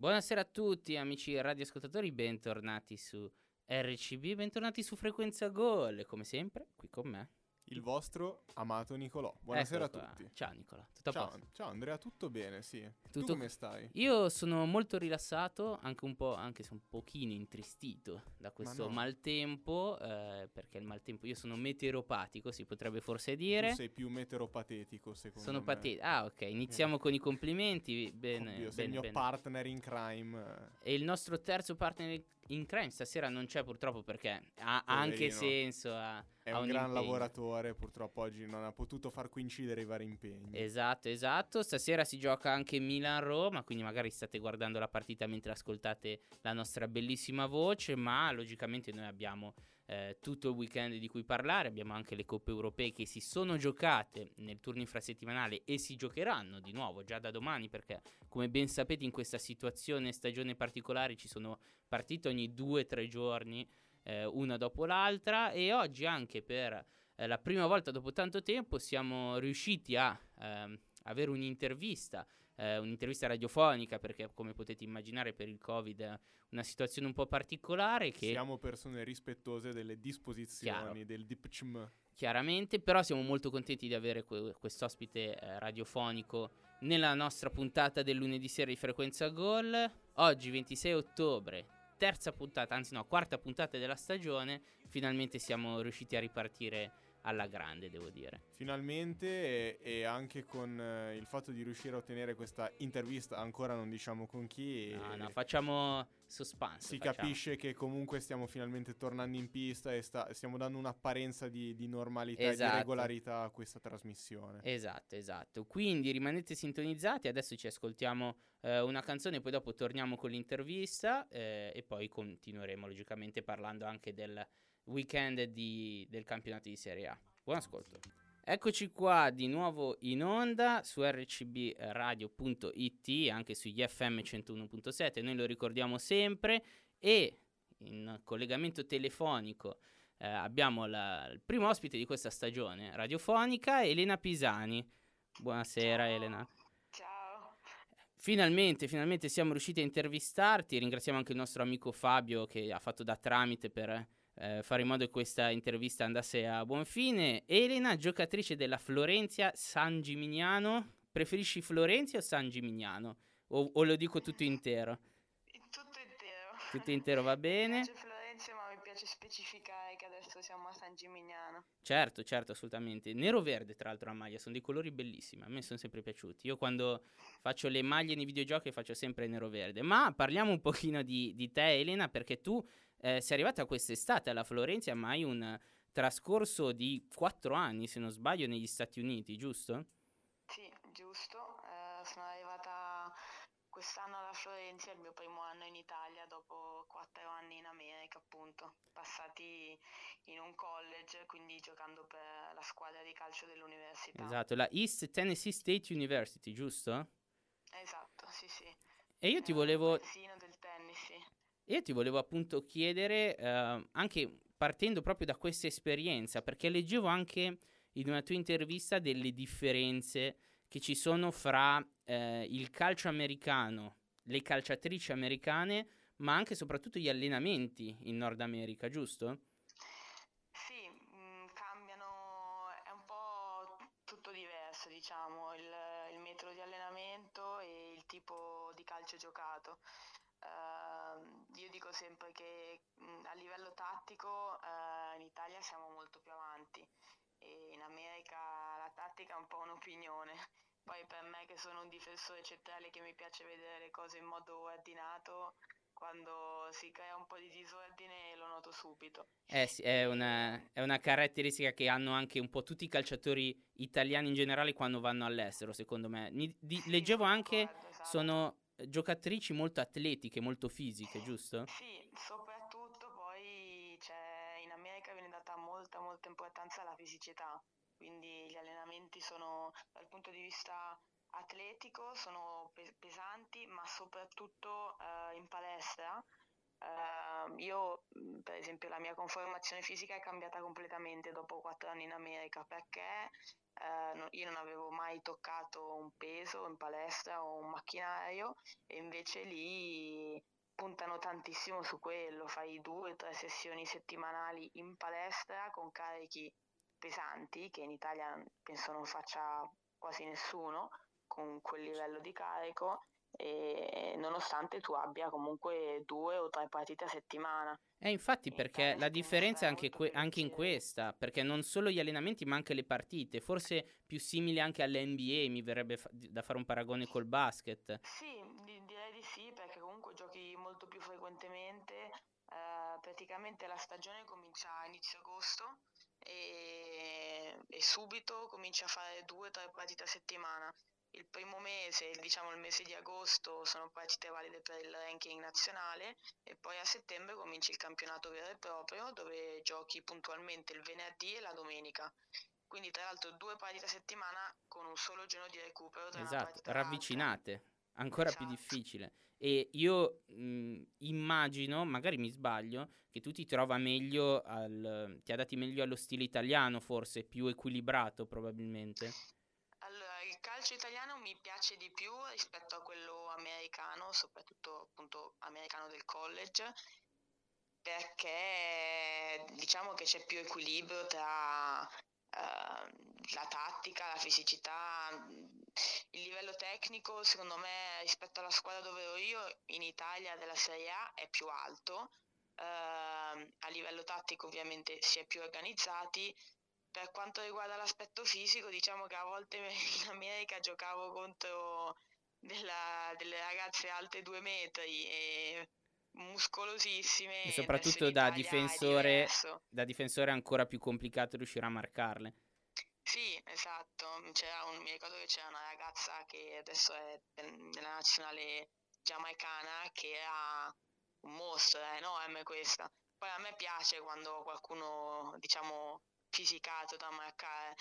Buonasera a tutti amici radioascoltatori, bentornati su RCB, bentornati su Frequenza Gol, come sempre qui con me. Il vostro amato Nicolò. Buonasera Eccolo a tutti. Ciao Nicola, tutto a Ciao, posto? ciao Andrea, tutto bene? Sì. Tu Tutto- come stai? Io sono molto rilassato, anche un po', anche se un pochino intristito da questo no. maltempo, eh, perché il maltempo, io sono meteoropatico, si potrebbe forse Tu dire. sei più meteoropatetico, secondo Sono me. patetico. Ah, ok, iniziamo con i complimenti. Bene, Oddio, sei il mio bene. partner in crime. E il nostro terzo partner in crime stasera non c'è purtroppo perché ha anche Poverino. senso. Ha, È ha un gran impegno. lavoratore, purtroppo oggi non ha potuto far coincidere i vari impegni. Esatto, esatto. Stasera si gioca anche Milan-Roma, quindi magari state guardando la partita mentre ascoltate la nostra bellissima voce, ma logicamente noi abbiamo eh, tutto il weekend di cui parlare, abbiamo anche le coppe europee che si sono giocate nel turno infrasettimanale e si giocheranno di nuovo già da domani perché come ben sapete in questa situazione stagione particolare ci sono partite ogni due o tre giorni, eh, una dopo l'altra e oggi anche per eh, la prima volta dopo tanto tempo siamo riusciti a ehm, avere un'intervista, eh, un'intervista radiofonica perché come potete immaginare per il Covid è una situazione un po' particolare che Siamo persone rispettose delle disposizioni Chiaro. del DPCM. chiaramente, però siamo molto contenti di avere que- quest'ospite eh, radiofonico nella nostra puntata del lunedì sera di Frequenza Gol. Oggi 26 ottobre, terza puntata, anzi no, quarta puntata della stagione, finalmente siamo riusciti a ripartire alla grande, devo dire. Finalmente e, e anche con eh, il fatto di riuscire a ottenere questa intervista, ancora non diciamo con chi, No, e- no, facciamo suspense. si facciamo. capisce che comunque stiamo finalmente tornando in pista e sta- stiamo dando un'apparenza di, di normalità e Esatto. di regolarità a questa trasmissione. Esatto, esatto. Quindi rimanete sintonizzati. Adesso ci ascoltiamo eh, una canzone, poi dopo torniamo con l'intervista eh, e poi continueremo logicamente parlando anche del weekend di- del campionato di Serie A. Buon ascolto. Eccoci qua di nuovo in onda su rcbradio.it, anche sugli FM 101.7, noi lo ricordiamo sempre e in collegamento telefonico eh, abbiamo la- il primo ospite di questa stagione radiofonica, Elena Pisani. Buonasera Ciao. Elena. Ciao. Finalmente, finalmente siamo riusciti a intervistarti. Ringraziamo anche il nostro amico Fabio che ha fatto da tramite per eh, fare in modo che questa intervista andasse a buon fine. Elena, giocatrice della Florenzia San Gimignano. Preferisci Florenzia o San Gimignano? O, o lo dico tutto intero? Tutto intero. Tutto intero va bene? Florenzo, ma mi piace specificare che adesso siamo a San Gimignano. Certo, certo, assolutamente. Nero-verde, tra l'altro, la maglia, sono dei colori bellissimi. A me sono sempre piaciuti. Io quando faccio le maglie nei videogiochi faccio sempre nero-verde. Ma parliamo un pochino di, di te, Elena, perché tu eh, sei arrivata quest'estate alla Florenzia, ma hai un trascorso di quattro anni, se non sbaglio, negli Stati Uniti, giusto? Sì, giusto. Eh, sono arrivata quest'anno alla Florenzia, il mio primo anno in Italia, dopo quattro anni in America, appunto, passati in un college, quindi giocando per la squadra di calcio dell'università. Esatto, la East Tennessee State University, giusto? Esatto, sì, sì. E io ti Eh, volevo del tennis, sì. Io ti volevo appunto chiedere, eh, anche partendo proprio da questa esperienza, perché leggevo anche in una tua intervista delle differenze che ci sono fra eh, il calcio americano, le calciatrici americane, ma anche e soprattutto gli allenamenti in Nord America, giusto? Sì, mh, cambiano, è un po' tutto diverso, diciamo, il, il metodo di allenamento e il tipo di calcio giocato. Io dico sempre che mh, a livello tattico eh, in Italia siamo molto più avanti e in America la tattica è un po' un'opinione. Poi per me che sono un difensore centrale che mi piace vedere le cose in modo ordinato, quando si crea un po' di disordine lo noto subito. Eh sì, è una, è una caratteristica che hanno anche un po' tutti i calciatori italiani in generale quando vanno all'estero, secondo me. Di- Sì, leggevo anche, d'accordo, esatto. sono giocatrici molto atletiche, molto fisiche, giusto? Sì, soprattutto poi c'è, in America viene data molta molta importanza alla fisicità, quindi gli allenamenti sono dal punto di vista atletico sono pe- pesanti, ma soprattutto eh, in palestra Uh, io, per esempio, la mia conformazione fisica è cambiata completamente dopo quattro anni in America perché uh, io non avevo mai toccato un peso in palestra o un macchinario e invece lì puntano tantissimo su quello, fai due o tre sessioni settimanali in palestra con carichi pesanti che in Italia penso non faccia quasi nessuno con quel livello di carico e nonostante tu abbia comunque due o tre partite a settimana. Eh, infatti, perché la differenza è anche, que- anche, in questa, perché non solo gli allenamenti, ma anche le partite, forse più simili anche all'NBA, mi verrebbe fa- da fare un paragone col basket. Sì, di- direi di sì, perché comunque giochi molto più frequentemente, eh, praticamente la stagione comincia a inizio agosto e, e subito comincia a fare due o tre partite a settimana il primo mese, diciamo il mese di agosto, sono partite valide per il ranking nazionale e poi a settembre comincia il campionato vero e proprio dove giochi puntualmente il venerdì e la domenica. Quindi tra l'altro due partite a settimana con un solo giorno di recupero. esatto, ravvicinate, ancora esatto. più difficile. E io mh, immagino, magari mi sbaglio, che tu ti trova meglio, al, ti adatti meglio allo stile italiano forse, più equilibrato probabilmente calcio italiano mi piace di più rispetto a quello americano, soprattutto appunto americano del college, perché diciamo che c'è più equilibrio tra uh, la tattica, la fisicità, il livello tecnico secondo me rispetto alla squadra dove ero io in Italia della Serie A è più alto, uh, a livello tattico ovviamente si è più organizzati, per quanto riguarda l'aspetto fisico, diciamo che a volte in America giocavo contro della, delle ragazze alte due metri e muscolosissime. E soprattutto da difensore, da difensore è ancora più complicato riuscire a marcarle. Sì, esatto. Un, mi ricordo che c'era una ragazza che adesso è nella nazionale giamaicana che era un mostro, è enorme questa. Poi a me piace quando qualcuno, diciamo, fisicato da marcare,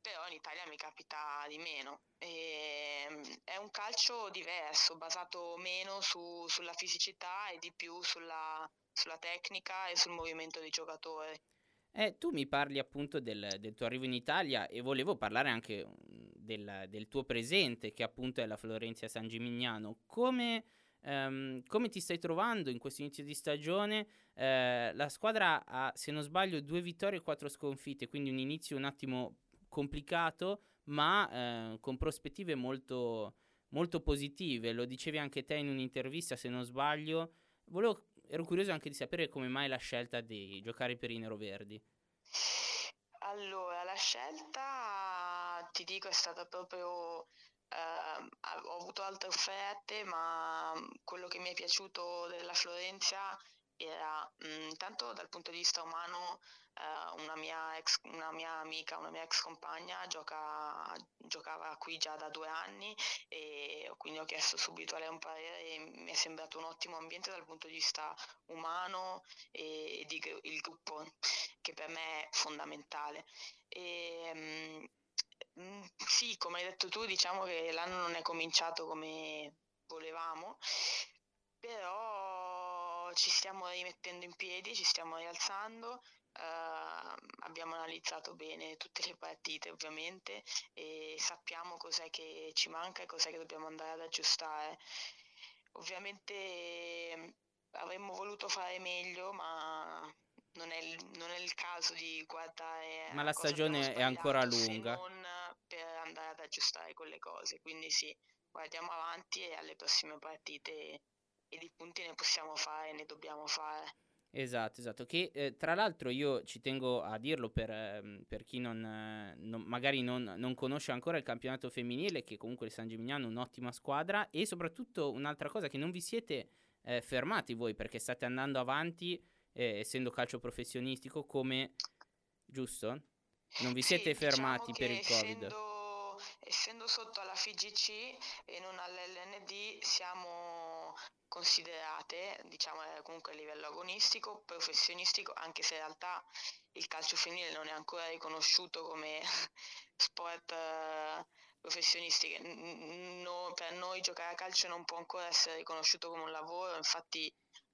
però in Italia mi capita di meno. E, ehm, è un calcio diverso, basato meno su, sulla fisicità e di più sulla, sulla tecnica e sul movimento dei giocatori. Eh, tu mi parli appunto del, del, tuo arrivo in Italia e volevo parlare anche mm, del, del tuo presente, che appunto è la Florenzia San Gimignano. Come Um, come ti stai trovando in questo inizio di stagione? Uh, la squadra ha, se non sbaglio, due vittorie e quattro sconfitte, quindi un inizio un attimo complicato, ma uh, con prospettive molto, molto positive. Lo dicevi anche te in un'intervista, se non sbaglio. Volevo, ero curioso anche di sapere come mai la scelta di giocare per i neroverdi. Allora, la scelta, ti dico, è stata proprio eh, ho avuto altre offerte, ma quello che mi è piaciuto della Florenza era intanto dal punto di vista umano eh, una, mia ex, una mia amica, una mia ex compagna gioca, giocava qui già da due anni e quindi ho chiesto subito a lei un parere e mi è sembrato un ottimo ambiente dal punto di vista umano e, e di, il gruppo che per me è fondamentale. E, Mm, sì, come hai detto tu, diciamo che l'anno non è cominciato come volevamo, però ci stiamo rimettendo in piedi, ci stiamo rialzando, eh, abbiamo analizzato bene tutte le partite ovviamente e sappiamo cos'è che ci manca e cos'è che dobbiamo andare ad aggiustare. Ovviamente mm, avremmo voluto fare meglio, ma non è, il, non è il caso di guardare. Ma la stagione è ancora lunga. Non per andare ad aggiustare quelle cose. Quindi sì, guardiamo avanti e alle prossime partite e di punti ne possiamo fare, ne dobbiamo fare. Esatto, esatto. Che eh, tra l'altro io ci tengo a dirlo per, eh, per chi non, eh, non, magari non, non, conosce ancora il campionato femminile, che comunque il San Gimignano è un'ottima squadra e soprattutto un'altra cosa che non vi siete eh, fermati voi perché state andando avanti eh, essendo calcio professionistico come giusto? Non vi sì, siete fermati diciamo per il Covid? Essendo, essendo sotto alla FIGC e non all'LND siamo considerate, diciamo comunque a livello agonistico, professionistico, anche se in realtà il calcio femminile non è ancora riconosciuto come sport uh, professionistico. No, per noi giocare a calcio non può ancora essere riconosciuto come un lavoro, infatti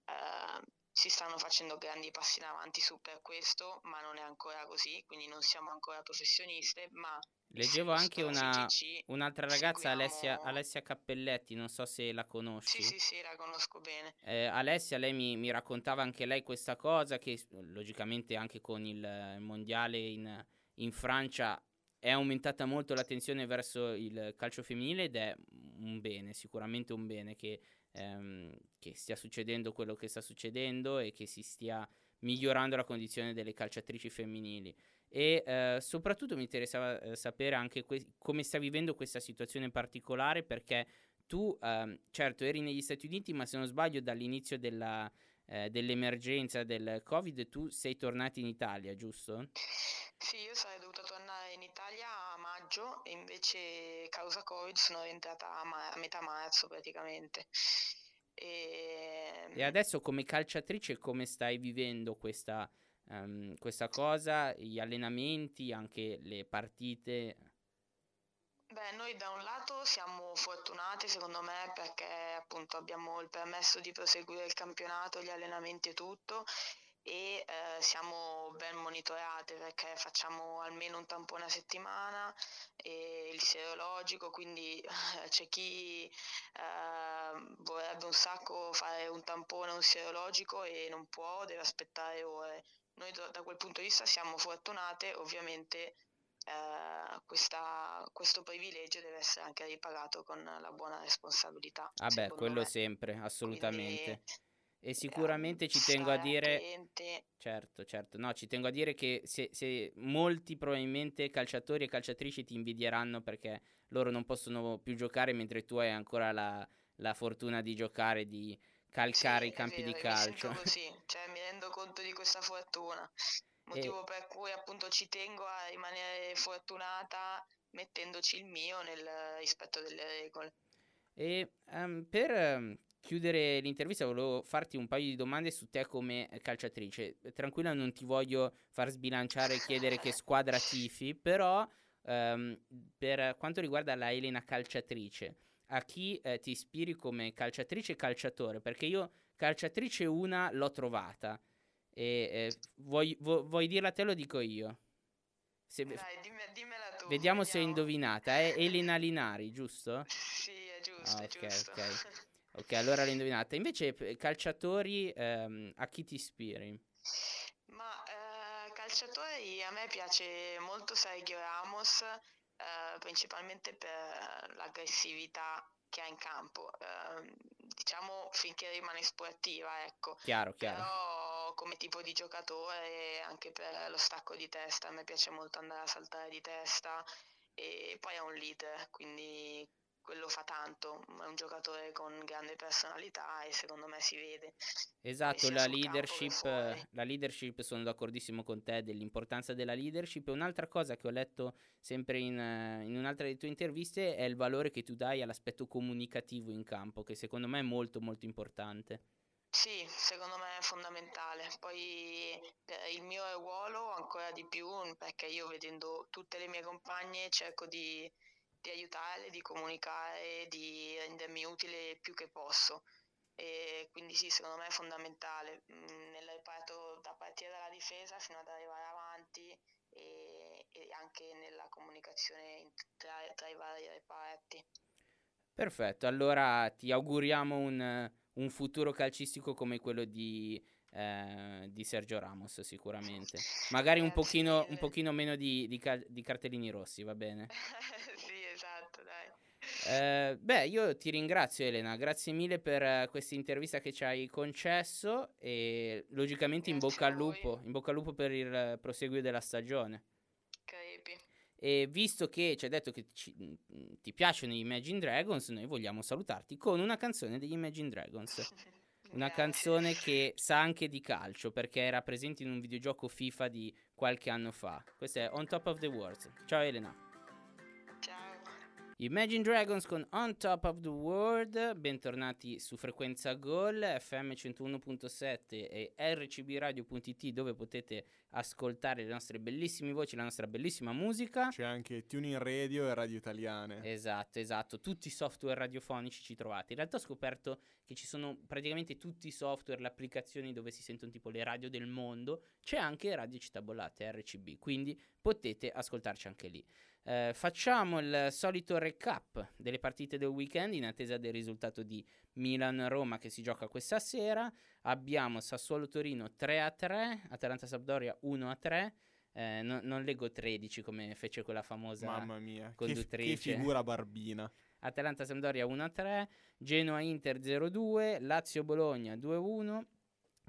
eh, si stanno facendo grandi passi in avanti su per questo, ma non è ancora così, quindi non siamo ancora professioniste, ma Leggevo anche una, un'altra ragazza, Alessia, Alessia, Cappelletti, non so se la conosci. Sì, sì, sì, la conosco bene. Eh, Alessia, lei mi, mi, raccontava anche lei questa cosa, che logicamente anche con il mondiale in, in Francia è aumentata molto l'attenzione verso il calcio femminile ed è un bene, sicuramente un bene che, ehm, che stia succedendo quello che sta succedendo e che si stia migliorando la condizione delle calciatrici femminili. E eh, soprattutto mi interessava eh, sapere anche que- come sta vivendo questa situazione particolare perché tu, eh, certo, eri negli Stati Uniti, ma se non sbaglio dall'inizio della, eh, dell'emergenza del Covid tu sei tornata in Italia, giusto? Sì, io sarei dovuta tornare maggio e invece causa Covid sono rientrata a, ma- a metà marzo praticamente. E... e... adesso come calciatrice come stai vivendo questa, um, questa cosa, gli allenamenti, anche le partite? Beh, noi da un lato siamo fortunati secondo me perché appunto abbiamo il permesso di proseguire il campionato, gli allenamenti e tutto e eh, siamo ben monitorate perché facciamo almeno un tampone a settimana e il serologico, quindi eh, c'è chi eh, vorrebbe un sacco fare un tampone, un serologico e non può, deve aspettare ore. Noi da quel punto di vista siamo fortunate, ovviamente eh, questa, questo privilegio deve essere anche ripagato con la buona responsabilità. Ah beh, quello me. sempre, assolutamente. Quindi, e sicuramente ci tengo a dire... Certo, certo. No, ci tengo a dire che se, se, molti probabilmente calciatori e calciatrici ti invidieranno perché loro non possono più giocare mentre tu hai ancora la, la fortuna di giocare, di calcare sì, i campi vero, di calcio. Così, cioè mi rendo conto di questa fortuna. Motivo e... per cui appunto ci tengo a rimanere fortunata mettendoci il mio nel rispetto delle regole. E um, per um, chiudere l'intervista volevo farti un paio di domande su te come calciatrice. Tranquilla, non ti voglio far sbilanciare e chiedere che squadra tifi, però um, per quanto riguarda la Elena calciatrice, a chi eh, ti ispiri come calciatrice e calciatore? Perché io calciatrice una l'ho trovata. E eh, vuoi, vu- vuoi dirla te lo dico io? Se, Dai, dimmi, dimmela tu. Vediamo, vediamo. se è indovinata. È Elena Linari, giusto? Sì, è giusto. Ah, ok, è giusto. ok. Ok, allora l'ho indovinata. Invece, calciatori, ehm, a chi ti ispiri? Ma eh, calciatori, a me piace molto Sergio Ramos, eh, principalmente per l'aggressività che ha in campo. Eh, diciamo finché rimane sportiva, ecco. Chiaro, chiaro. Però come tipo di giocatore, anche per lo stacco di testa, a me piace molto andare a saltare di testa e poi è un leader, quindi quello fa tanto, è un giocatore con grande personalità e secondo me si vede. Esatto, la leadership, la leadership, sono d'accordissimo con te dell'importanza della leadership un'altra cosa che ho letto sempre in, in un'altra delle tue interviste è il valore che tu dai all'aspetto comunicativo in campo, che secondo me è molto molto importante. Sì, secondo me è fondamentale. Poi eh, il mio ruolo ancora di più perché io vedendo tutte le mie compagne cerco di di aiutare, di comunicare, di rendermi utile più che posso. E quindi sì, secondo me è fondamentale mm, nel reparto da partire dalla difesa fino ad arrivare avanti e, e anche nella comunicazione tra, tra, i vari reparti. Perfetto, allora ti auguriamo un, un futuro calcistico come quello di, eh, di Sergio Ramos sicuramente. Magari un pochino, un pochino meno di, di, di cartellini rossi, va bene? Eh, beh, io ti ringrazio Elena, grazie mille per uh, questa intervista che ci hai concesso e logicamente in bocca, al lupo, in bocca al lupo per il proseguio della stagione. Crepi. E visto che ci hai detto che ci, ti piacciono gli Imagine Dragons, noi vogliamo salutarti con una canzone degli Imagine Dragons. Una canzone che sa anche di calcio perché era presente in un videogioco FIFA di qualche anno fa. Questa è On Top of the World. Ciao Elena. Imagine Dragons con On Top of the World, bentornati su Frequenza Gol, FM 101.7 e rcbradio.it dove potete ascoltare le nostre bellissime voci, la nostra bellissima musica. C'è anche Tuning Radio e Radio Italiane. Esatto, esatto, tutti i software radiofonici ci trovate. In realtà ho scoperto che ci sono praticamente tutti i software, le applicazioni dove si sentono tipo le radio del mondo, c'è anche Radio Città Bollate, RCB, quindi potete ascoltarci anche lì. Eh, facciamo il solito recap delle partite del weekend in attesa del risultato di Milan-Roma che si gioca questa sera. Abbiamo Sassuolo-Torino 3-3, Atalanta-Sampdoria 1-3. Eh, no, non leggo 13 come fece quella famosa Mamma mia, conduttrice. Che, che figura barbina. Atalanta-Sampdoria 1-3, Genoa-Inter 0-2, Lazio-Bologna 2-1,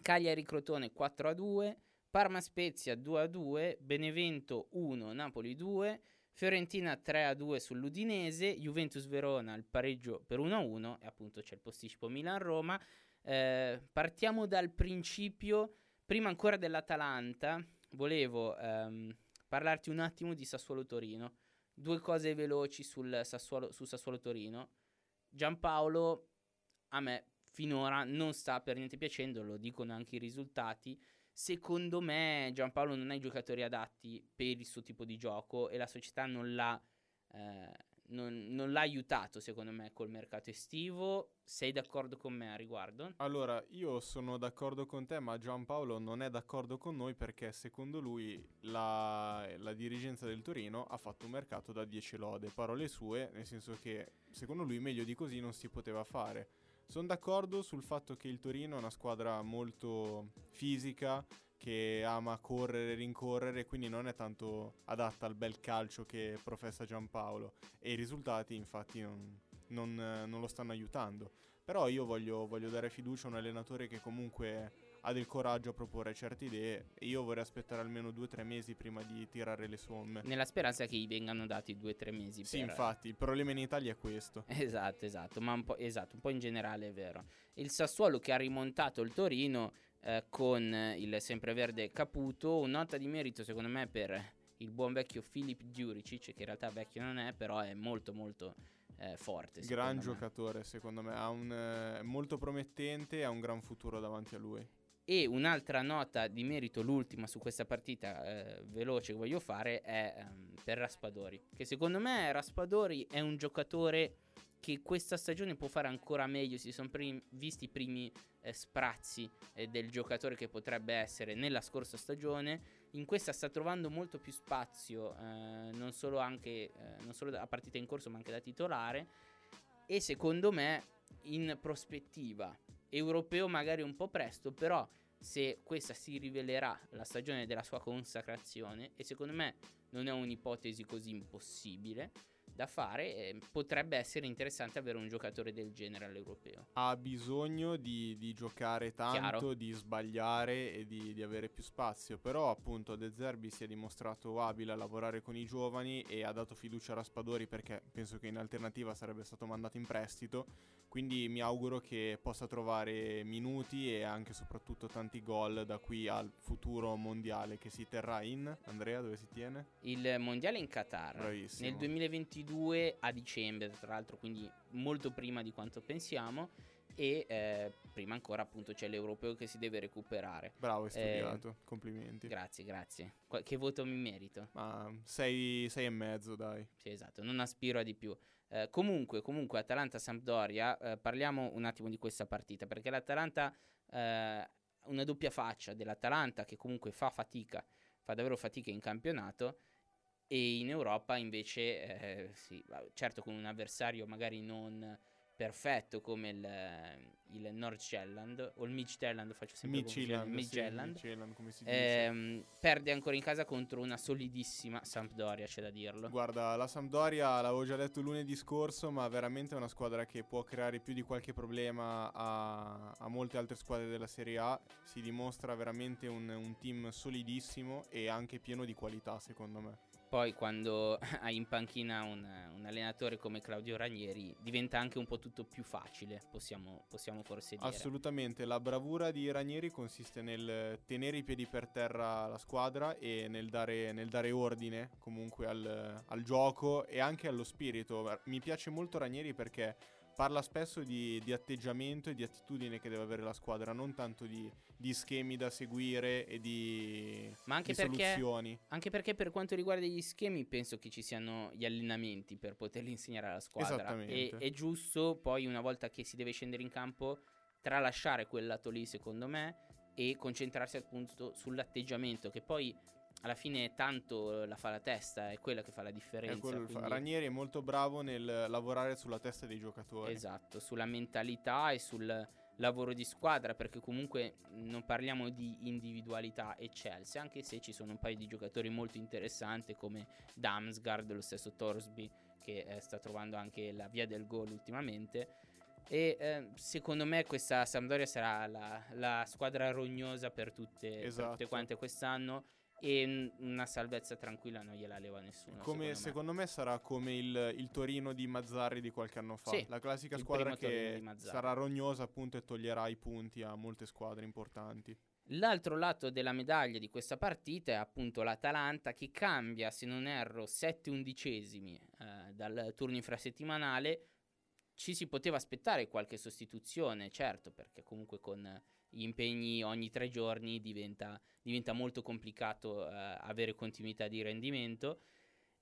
Cagliari-Crotone 4-2, Parma-Spezia 2-2, Benevento 1, Napoli 2, Fiorentina 3-2 sull'Udinese, Juventus Verona il pareggio per 1-1 e appunto c'è il posticipo Milan-Roma. Eh, partiamo dal principio, prima ancora dell'Atalanta, volevo ehm, parlarti un attimo di Sassuolo-Torino. Due cose veloci sul Sassuolo, su Sassuolo-Torino. Giampaolo a me finora non sta per niente piacendo, lo dicono anche i risultati. Secondo me Giampaolo non ha i giocatori adatti per il suo tipo di gioco e la società non l'ha, eh, non, non l'ha aiutato secondo me col mercato estivo. Sei d'accordo con me a riguardo? Allora, io sono d'accordo con te, ma Giampaolo non è d'accordo con noi perché secondo lui la, la dirigenza del Torino ha fatto un mercato da 10 lode. Parole sue, nel senso che secondo lui meglio di così non si poteva fare. Sono d'accordo sul fatto che il Torino è una squadra molto fisica, che ama correre e rincorrere, quindi non è tanto adatta al bel calcio che professa Giampaolo. E i risultati infatti non, non, non lo stanno aiutando. Però io voglio, voglio dare fiducia a un allenatore che comunque ha del coraggio a proporre certe idee e io vorrei aspettare almeno due o tre mesi prima di tirare le somme. Nella speranza che gli vengano dati due o tre mesi. Sì, per... infatti, il problema in Italia è questo. Esatto, esatto, ma un po', esatto, un po' in generale è vero. Il Sassuolo che ha rimontato il Torino eh, con il sempreverde Caputo, nota di merito secondo me per il buon vecchio Filip Djuricic, che in realtà vecchio non è, però è molto molto eh, forte. Gran me. giocatore, secondo me, ha un, eh, molto promettente e ha un gran futuro davanti a lui. E un'altra nota di merito, l'ultima su questa partita eh, veloce che voglio fare, è um, per Raspadori. Che secondo me Raspadori è un giocatore che questa stagione può fare ancora meglio. Si sono prim- visti i primi eh, sprazzi eh, del giocatore che potrebbe essere nella scorsa stagione. In questa sta trovando molto più spazio, eh, non solo, anche, eh, non solo a partita in corso, ma anche da titolare. E secondo me, in prospettiva, europeo magari un po' presto, però se questa si rivelerà la stagione della sua consacrazione, e secondo me non è un'ipotesi così impossibile da fare, eh, potrebbe essere interessante avere un giocatore del genere all'europeo. Ha bisogno di, di giocare tanto, Chiaro. di sbagliare e di, di, avere più spazio, però appunto De Zerbi si è dimostrato abile a lavorare con i giovani e ha dato fiducia a Raspadori perché penso che in alternativa sarebbe stato mandato in prestito quindi mi auguro che possa trovare minuti e anche soprattutto tanti gol da qui al futuro mondiale che si terrà in Andrea dove si tiene? Il mondiale in Qatar Bravissimo. nel 2022 a dicembre tra l'altro quindi molto prima di quanto pensiamo e eh, prima ancora appunto c'è l'europeo che si deve recuperare. Bravo, hai studiato, eh, complimenti. Grazie, grazie. Qu- che voto mi merito? Ma sei, sei e mezzo, dai. Sì, esatto, non aspiro a di più. Eh, comunque, comunque, Atalanta-Sampdoria, eh, parliamo un attimo di questa partita, perché l'Atalanta, eh, una doppia faccia dell'Atalanta che comunque fa fatica, fa davvero fatica in campionato, e in Europa invece, eh, sì, certo con un avversario magari non perfetto come il, il Nordsjælland o il Midtjylland, faccio sempre Midtjylland, Midtjylland, sì, Midtjylland come si dice. Ehm, perde ancora in casa contro una solidissima Sampdoria, c'è da dirlo. Guarda, la Sampdoria l'avevo già detto lunedì scorso, ma veramente è una squadra che può creare più di qualche problema a, a molte altre squadre della Serie A. Si dimostra veramente un, un team solidissimo e anche pieno di qualità, secondo me. Poi quando hai in panchina un, un, allenatore come Claudio Ranieri diventa anche un po' tutto più facile, possiamo, possiamo forse dire. Assolutamente, la bravura di Ranieri consiste nel tenere i piedi per terra la squadra e nel dare, nel dare ordine comunque al, al gioco e anche allo spirito. Mi piace molto Ranieri perché parla spesso di, di, atteggiamento e di attitudine che deve avere la squadra, non tanto di, di schemi da seguire e di, Ma anche perché, soluzioni. Anche perché per quanto riguarda gli schemi penso che ci siano gli allenamenti per poterli insegnare alla squadra. E è giusto poi una volta che si deve scendere in campo tralasciare quel lato lì secondo me e concentrarsi appunto sull'atteggiamento che poi alla fine tanto la fa la testa, è quella che fa la differenza. È quindi... Ranieri è molto bravo nel lavorare sulla testa dei giocatori. Esatto, sulla mentalità e sul lavoro di squadra, perché comunque non parliamo di individualità eccelse, anche se ci sono un paio di giocatori molto interessanti come Damsgaard, lo stesso Torsby, che eh, sta trovando anche la via del gol ultimamente. E eh, secondo me questa Sampdoria sarà la, la squadra rognosa per tutte, esatto. per tutte esatto. quante quest'anno e una salvezza tranquilla non gliela leva nessuno. Come, secondo, secondo me. me. sarà come il, il, Torino di Mazzarri di qualche anno fa. Sì, la classica squadra che sarà rognosa appunto e toglierà i punti a molte squadre importanti. L'altro lato della medaglia di questa partita è appunto l'Atalanta che cambia, se non erro, 7 undicesimi eh, dal turno infrasettimanale. Ci si poteva aspettare qualche sostituzione, certo, perché comunque con gli impegni ogni tre giorni diventa, diventa molto complicato eh, avere continuità di rendimento.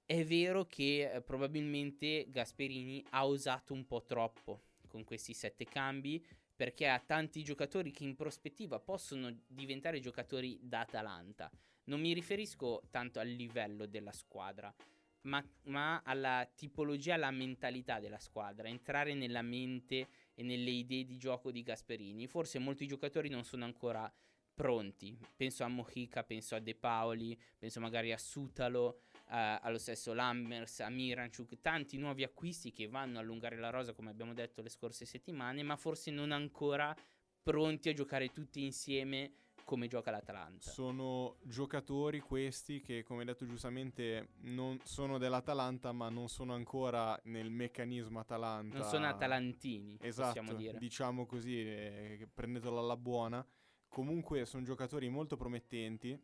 È vero che eh, probabilmente Gasperini ha usato un po' troppo con questi sette cambi perché ha tanti giocatori che in prospettiva possono diventare giocatori da Atalanta. Non mi riferisco tanto al livello della squadra, ma, ma alla tipologia, alla mentalità della squadra, entrare nella mente e nelle idee di gioco di Gasperini. Forse molti giocatori non sono ancora pronti. Penso a Mojica, penso a De Paoli, penso magari a Sutalo, uh, allo stesso Lammers, a Miranchuk, tanti nuovi acquisti che vanno a allungare la rosa come abbiamo detto le scorse settimane, ma forse non ancora pronti a giocare tutti insieme come gioca l'Atalanta. Sono giocatori questi che, come detto giustamente, non sono dell'Atalanta, ma non sono ancora nel meccanismo Atalanta. Non sono atalantini, esatto, possiamo dire. Diciamo così, eh, prendetelo alla buona. Comunque sono giocatori molto promettenti.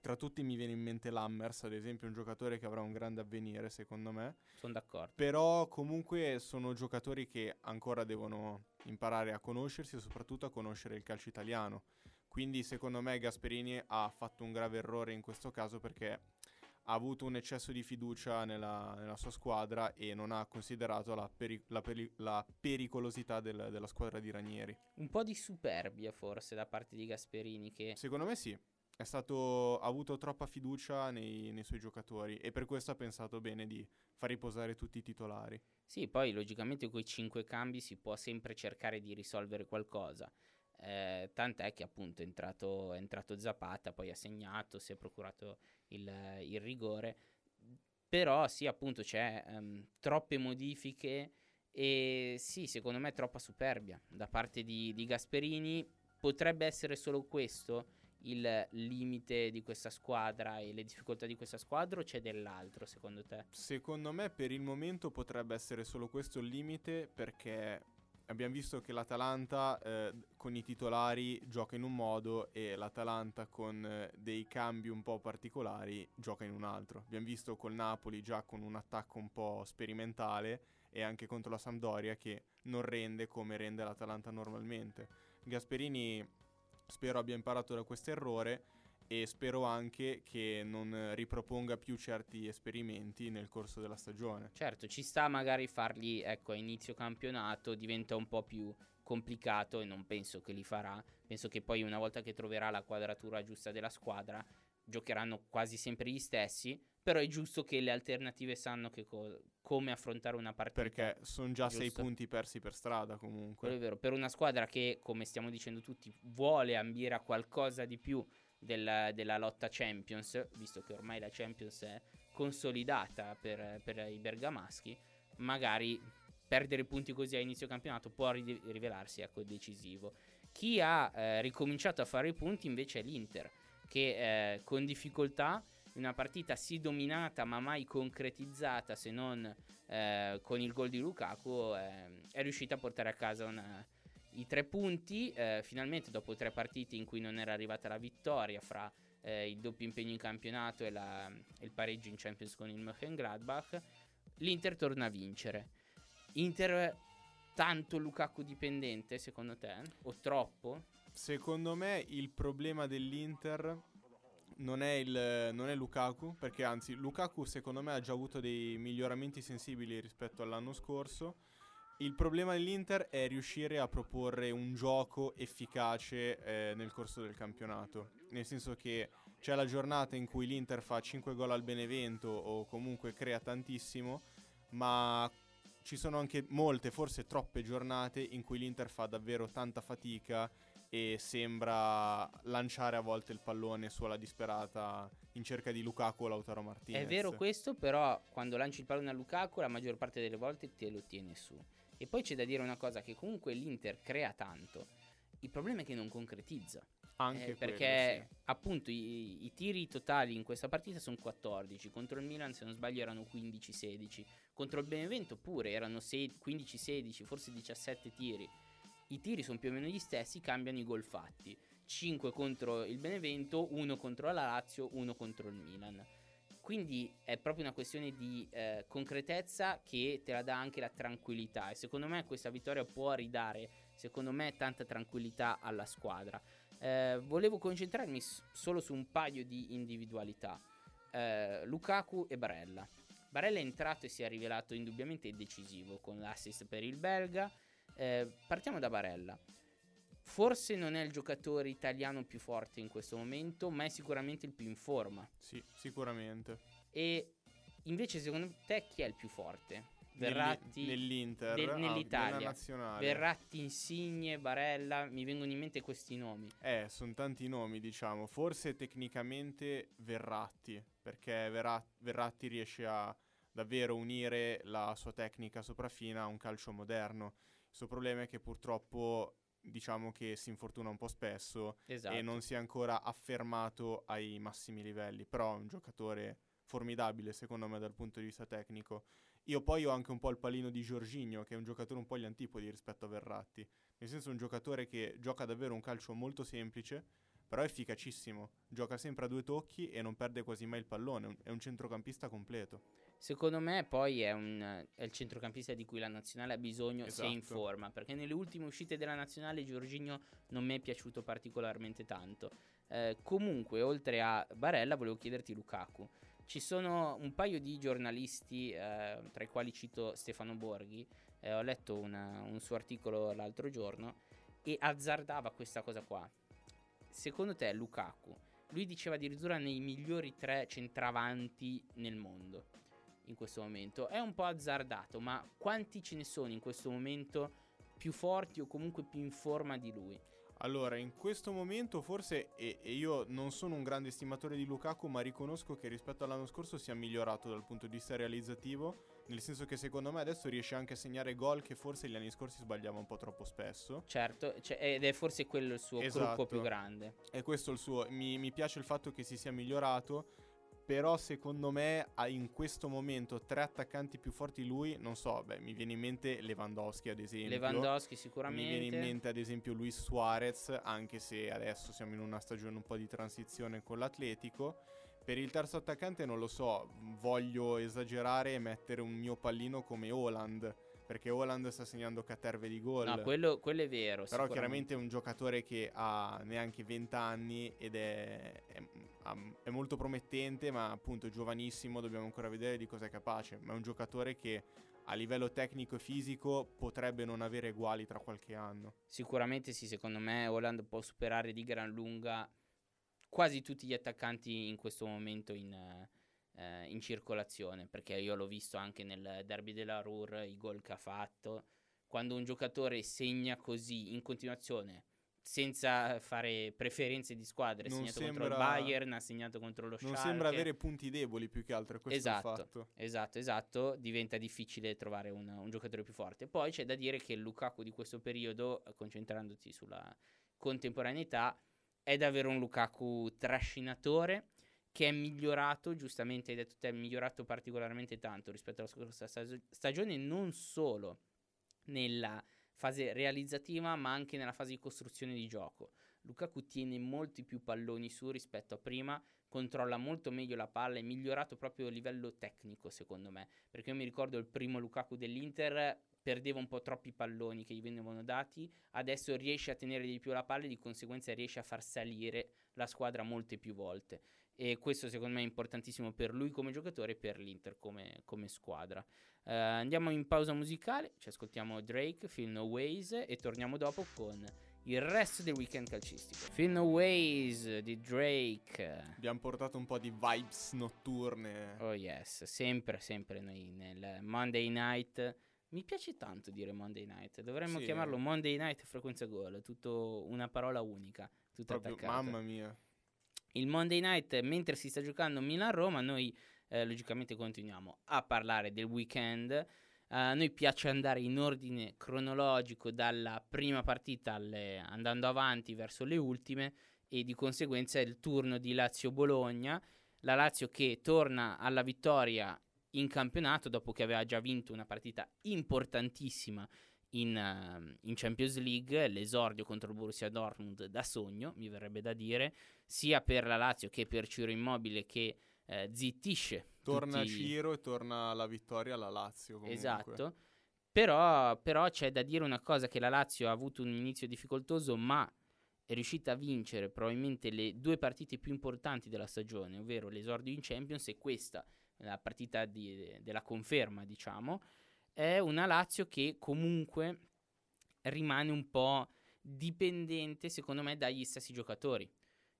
Tra tutti mi viene in mente Lammers, ad esempio, un giocatore che avrà un grande avvenire, secondo me. Sono d'accordo. Però comunque sono giocatori che ancora devono imparare a conoscersi e soprattutto a conoscere il calcio italiano. Quindi secondo me Gasperini ha fatto un grave errore in questo caso perché ha avuto un eccesso di fiducia nella, nella sua squadra e non ha considerato la, peri- la, peri- la pericolosità del, della squadra di Ranieri. Un po' di superbia forse da parte di Gasperini che... Secondo me sì. È stato, ha avuto troppa fiducia nei, nei, suoi giocatori e per questo ha pensato bene di far riposare tutti i titolari. Sì, poi logicamente con i cinque cambi si può sempre cercare di risolvere qualcosa. Eh, tant'è che appunto è entrato, è entrato, Zapata, poi ha segnato, si è procurato il, il rigore. Però sì, appunto c'è um, troppe modifiche e sì, secondo me troppa superbia da parte di, di Gasperini. Potrebbe essere solo questo il limite di questa squadra e le difficoltà di questa squadra o c'è dell'altro secondo te? Secondo me per il momento potrebbe essere solo questo il limite perché abbiamo visto che l'Atalanta eh, con i titolari gioca in un modo e l'Atalanta con eh, dei cambi un po' particolari gioca in un altro. Abbiamo visto col Napoli già con un attacco un po' sperimentale e anche contro la Sampdoria che non rende come rende l'Atalanta normalmente. Gasperini spero abbia imparato da questo errore e spero anche che non riproponga più certi esperimenti nel corso della stagione. Certo, ci sta magari farli, ecco, a inizio campionato diventa un po' più complicato e non penso che li farà. Penso che poi una volta che troverà la quadratura giusta della squadra giocheranno quasi sempre gli stessi, però è giusto che le alternative sanno co- come affrontare una partita. Perché sono già giusto? sei punti persi per strada comunque. Quello è vero, per una squadra che, come stiamo dicendo tutti, vuole ambire a qualcosa di più della, della, lotta Champions, visto che ormai la Champions è consolidata per, per i bergamaschi, magari perdere punti così a inizio campionato può ri- rivelarsi ecco, decisivo. Chi ha eh, ricominciato a fare i punti invece è l'Inter, che eh, con difficoltà una partita sì dominata ma mai concretizzata se non eh, con il gol di Lukaku eh, è riuscita a portare a casa una, i tre punti eh, finalmente dopo tre partite in cui non era arrivata la vittoria fra eh, il doppio impegno in campionato e, la, e, il pareggio in Champions con il Mönchengladbach l'Inter torna a vincere Inter tanto Lukaku dipendente secondo te? O troppo? Secondo me il problema dell'Inter non è, il, non è Lukaku, perché anzi Lukaku secondo me ha già avuto dei miglioramenti sensibili rispetto all'anno scorso. Il problema dell'Inter è riuscire a proporre un gioco efficace eh, nel corso del campionato, nel senso che c'è la giornata in cui l'Inter fa 5 gol al Benevento o comunque crea tantissimo, ma ci sono anche molte, forse troppe giornate in cui l'Inter fa davvero tanta fatica e sembra lanciare a volte il pallone sulla disperata in cerca di Lukaku o Lautaro Martinez. È vero questo, però quando lanci il pallone a Lukaku la maggior parte delle volte te lo tiene su. E poi c'è da dire una cosa che comunque l'Inter crea tanto. Il problema è che non concretizza. Anche eh, perché sì. appunto i, i, tiri totali in questa partita sono 14, contro il Milan se non sbaglio erano 15-16, contro il Benevento pure erano 15-16, forse 17 tiri. I tiri sono più o meno gli stessi, cambiano i gol fatti. 5 contro il Benevento, 1 contro la Lazio, 1 contro il Milan. Quindi è proprio una questione di eh, concretezza che te la dà anche la tranquillità e secondo me questa vittoria può ridare, secondo me, tanta tranquillità alla squadra. Eh, volevo concentrarmi s- solo su un paio di individualità. Eh, Lukaku e Barella. Barella è entrato e si è rivelato indubbiamente decisivo con l'assist per il belga. Eh, partiamo da Barella. Forse non è il giocatore italiano più forte in questo momento, ma è sicuramente il più in forma. Sì, sicuramente. E invece secondo te chi è il più forte? Verratti nell'Inter, de, nell'Italia, nazionale. Verratti, Insigne, Barella, mi vengono in mente questi nomi. Eh, sono tanti nomi, diciamo. Forse tecnicamente Verratti, perché Verratti, Verratti riesce a davvero unire la sua tecnica sopraffina a un calcio moderno. Il suo problema è che purtroppo diciamo che si infortuna un po' spesso esatto. e non si è ancora affermato ai massimi livelli, però è un giocatore formidabile secondo me dal punto di vista tecnico. Io poi ho anche un po' il palino di Giorginio, che è un giocatore un po' agli antipodi rispetto a Verratti. Nel senso un giocatore che gioca davvero un calcio molto semplice, però è efficacissimo. Gioca sempre a due tocchi e non perde quasi mai il pallone. È un centrocampista completo. Secondo me poi è, un, è il centrocampista di cui la nazionale ha bisogno esatto. se in forma, perché nelle ultime uscite della nazionale Giorginio non mi è piaciuto particolarmente tanto. Eh, comunque, oltre a Barella, volevo chiederti Lukaku. Ci sono un paio di giornalisti, eh, tra i quali cito Stefano Borghi, eh, ho letto una, un suo articolo l'altro giorno, e azzardava questa cosa qua. Secondo te Lukaku, lui diceva addirittura nei migliori tre centravanti nel mondo in questo momento, è un po' azzardato, ma quanti ce ne sono in questo momento più forti o comunque più in forma di lui? Allora, in questo momento forse, e, e, io non sono un grande estimatore di Lukaku, ma riconosco che rispetto all'anno scorso sia migliorato dal punto di vista realizzativo, nel senso che secondo me adesso riesce anche a segnare gol che forse gli anni scorsi sbagliava un po' troppo spesso. Certo, cioè, ed è forse quello il suo esatto. gruppo più grande. E questo il suo, mi, mi piace il fatto che si sia migliorato però secondo me ha in questo momento tre attaccanti più forti lui, non so, beh, mi viene in mente Lewandowski ad esempio. Lewandowski sicuramente. Mi viene in mente ad esempio Luis Suarez, anche se adesso siamo in una stagione un po' di transizione con l'Atletico. Per il terzo attaccante non lo so, voglio esagerare e mettere un mio pallino come Holland perché Holland sta segnando caterve di gol. No, quello, quello è vero. Però chiaramente è un giocatore che ha neanche 20 anni ed è, è, è, molto promettente, ma appunto giovanissimo, dobbiamo ancora vedere di cosa è capace. Ma è un giocatore che a livello tecnico e fisico potrebbe non avere uguali tra qualche anno. Sicuramente sì, secondo me Holland può superare di gran lunga quasi tutti gli attaccanti in questo momento in... Eh, in circolazione, perché io l'ho visto anche nel derby della Ruhr, i gol che ha fatto. Quando un giocatore segna così in continuazione, senza fare preferenze di squadre, ha segnato sembra... contro il Bayern, ha segnato contro lo Schalke. Non sembra avere punti deboli più che altro, questo esatto, è fatto. Esatto, esatto, diventa difficile trovare un, un giocatore più forte. Poi c'è da dire che il Lukaku di questo periodo, concentrandoti sulla contemporaneità, è davvero un Lukaku trascinatore che è migliorato, giustamente hai detto te, è migliorato particolarmente tanto rispetto alla scorsa stagione, non solo nella fase realizzativa, ma anche nella fase di costruzione di gioco. Lukaku tiene molti più palloni su rispetto a prima, controlla molto meglio la palla, è migliorato proprio a livello tecnico, secondo me, perché io mi ricordo il primo Lukaku dell'Inter perdeva un po' troppi palloni che gli venivano dati, adesso riesce a tenere di più la palla e di conseguenza riesce a far salire la squadra molte più volte e questo secondo me è importantissimo per lui come giocatore e per l'Inter come, come squadra. Uh, andiamo in pausa musicale, ci ascoltiamo Drake, Feel No Ways e torniamo dopo con il resto del weekend calcistico. Feel No Ways di Drake. Abbiamo portato un po' di vibes notturne. Oh yes, sempre, sempre noi nel Monday Night. Mi piace tanto dire Monday Night, dovremmo sì, chiamarlo Monday Night frequenza gol, tutto una parola unica, tutta Proprio, attaccata. Mamma mia il Monday night mentre si sta giocando Milan-Roma, noi eh, logicamente continuiamo a parlare del weekend. Uh, a noi piace andare in ordine cronologico dalla prima partita alle, andando avanti verso le ultime e di conseguenza è il turno di Lazio-Bologna. La Lazio che torna alla vittoria in campionato dopo che aveva già vinto una partita importantissima in, uh, in, Champions League, l'esordio contro il Borussia Dortmund da sogno, mi verrebbe da dire, sia per la Lazio che per Ciro Immobile che eh, zittisce. Torna tutti... Ciro e torna la vittoria alla Lazio. Comunque. Esatto. Però, però c'è da dire una cosa che la Lazio ha avuto un inizio difficoltoso, ma è riuscita a vincere probabilmente le due partite più importanti della stagione, ovvero l'esordio in Champions e questa, la partita di, della conferma, diciamo è una Lazio che comunque rimane un po' dipendente, secondo me, dagli stessi giocatori.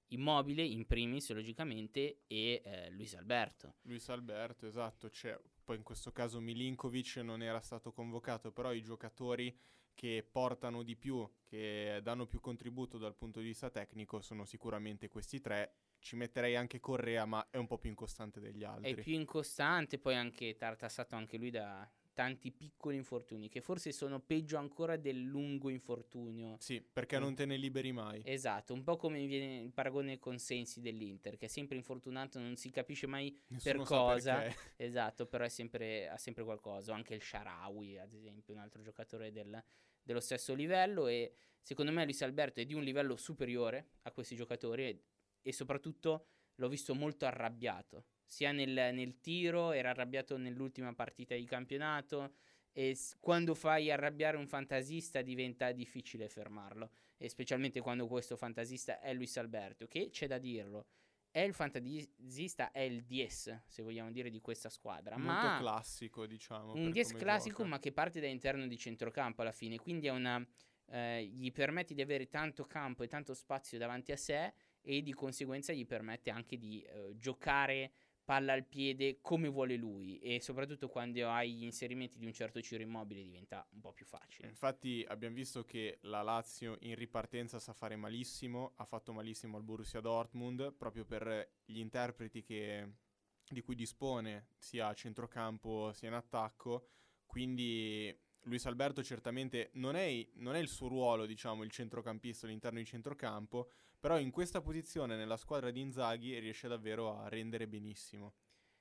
Immobile in primis, logicamente, e eh, Luis Alberto. Luis Alberto, esatto. Cioè, poi in questo caso Milinkovic non era stato convocato, però i giocatori che portano di più, che danno più contributo dal punto di vista tecnico, sono sicuramente questi tre. Ci metterei anche Correa, ma è un po' più incostante degli altri. È più incostante, poi anche tartassato anche lui da, tanti piccoli infortuni che forse sono peggio ancora del lungo infortunio. Sì, perché mm. non te ne liberi mai. Esatto, un po' come mi viene il paragone con Sensi dell'Inter, che è sempre infortunato, non si capisce mai Nessuno per cosa. Esatto, però sempre, ha sempre qualcosa. Anche il Sharawi, ad esempio, un altro giocatore del, dello stesso livello e secondo me Luis Alberto è di un livello superiore a questi giocatori e, e soprattutto l'ho visto molto arrabbiato sia nel, nel tiro, era arrabbiato nell'ultima partita di campionato e quando fai arrabbiare un fantasista diventa difficile fermarlo e specialmente quando questo fantasista è Luis Alberto che c'è da dirlo è il fantasista è il 10 se vogliamo dire di questa squadra molto ma classico diciamo un 10 classico gioca. ma che parte da interno di centrocampo alla fine quindi è una eh, gli permette di avere tanto campo e tanto spazio davanti a sé e di conseguenza gli permette anche di eh, giocare palla al piede come vuole lui e soprattutto quando hai gli inserimenti di un certo Ciro Immobile diventa un po' più facile. Infatti abbiamo visto che la Lazio in ripartenza sa fare malissimo, ha fatto malissimo al Borussia Dortmund proprio per gli interpreti che, di cui dispone sia a centrocampo sia in attacco, quindi Luis Alberto certamente non è, non è il suo ruolo, diciamo, il centrocampista all'interno di centrocampo, però in questa posizione nella squadra di Inzaghi riesce davvero a rendere benissimo.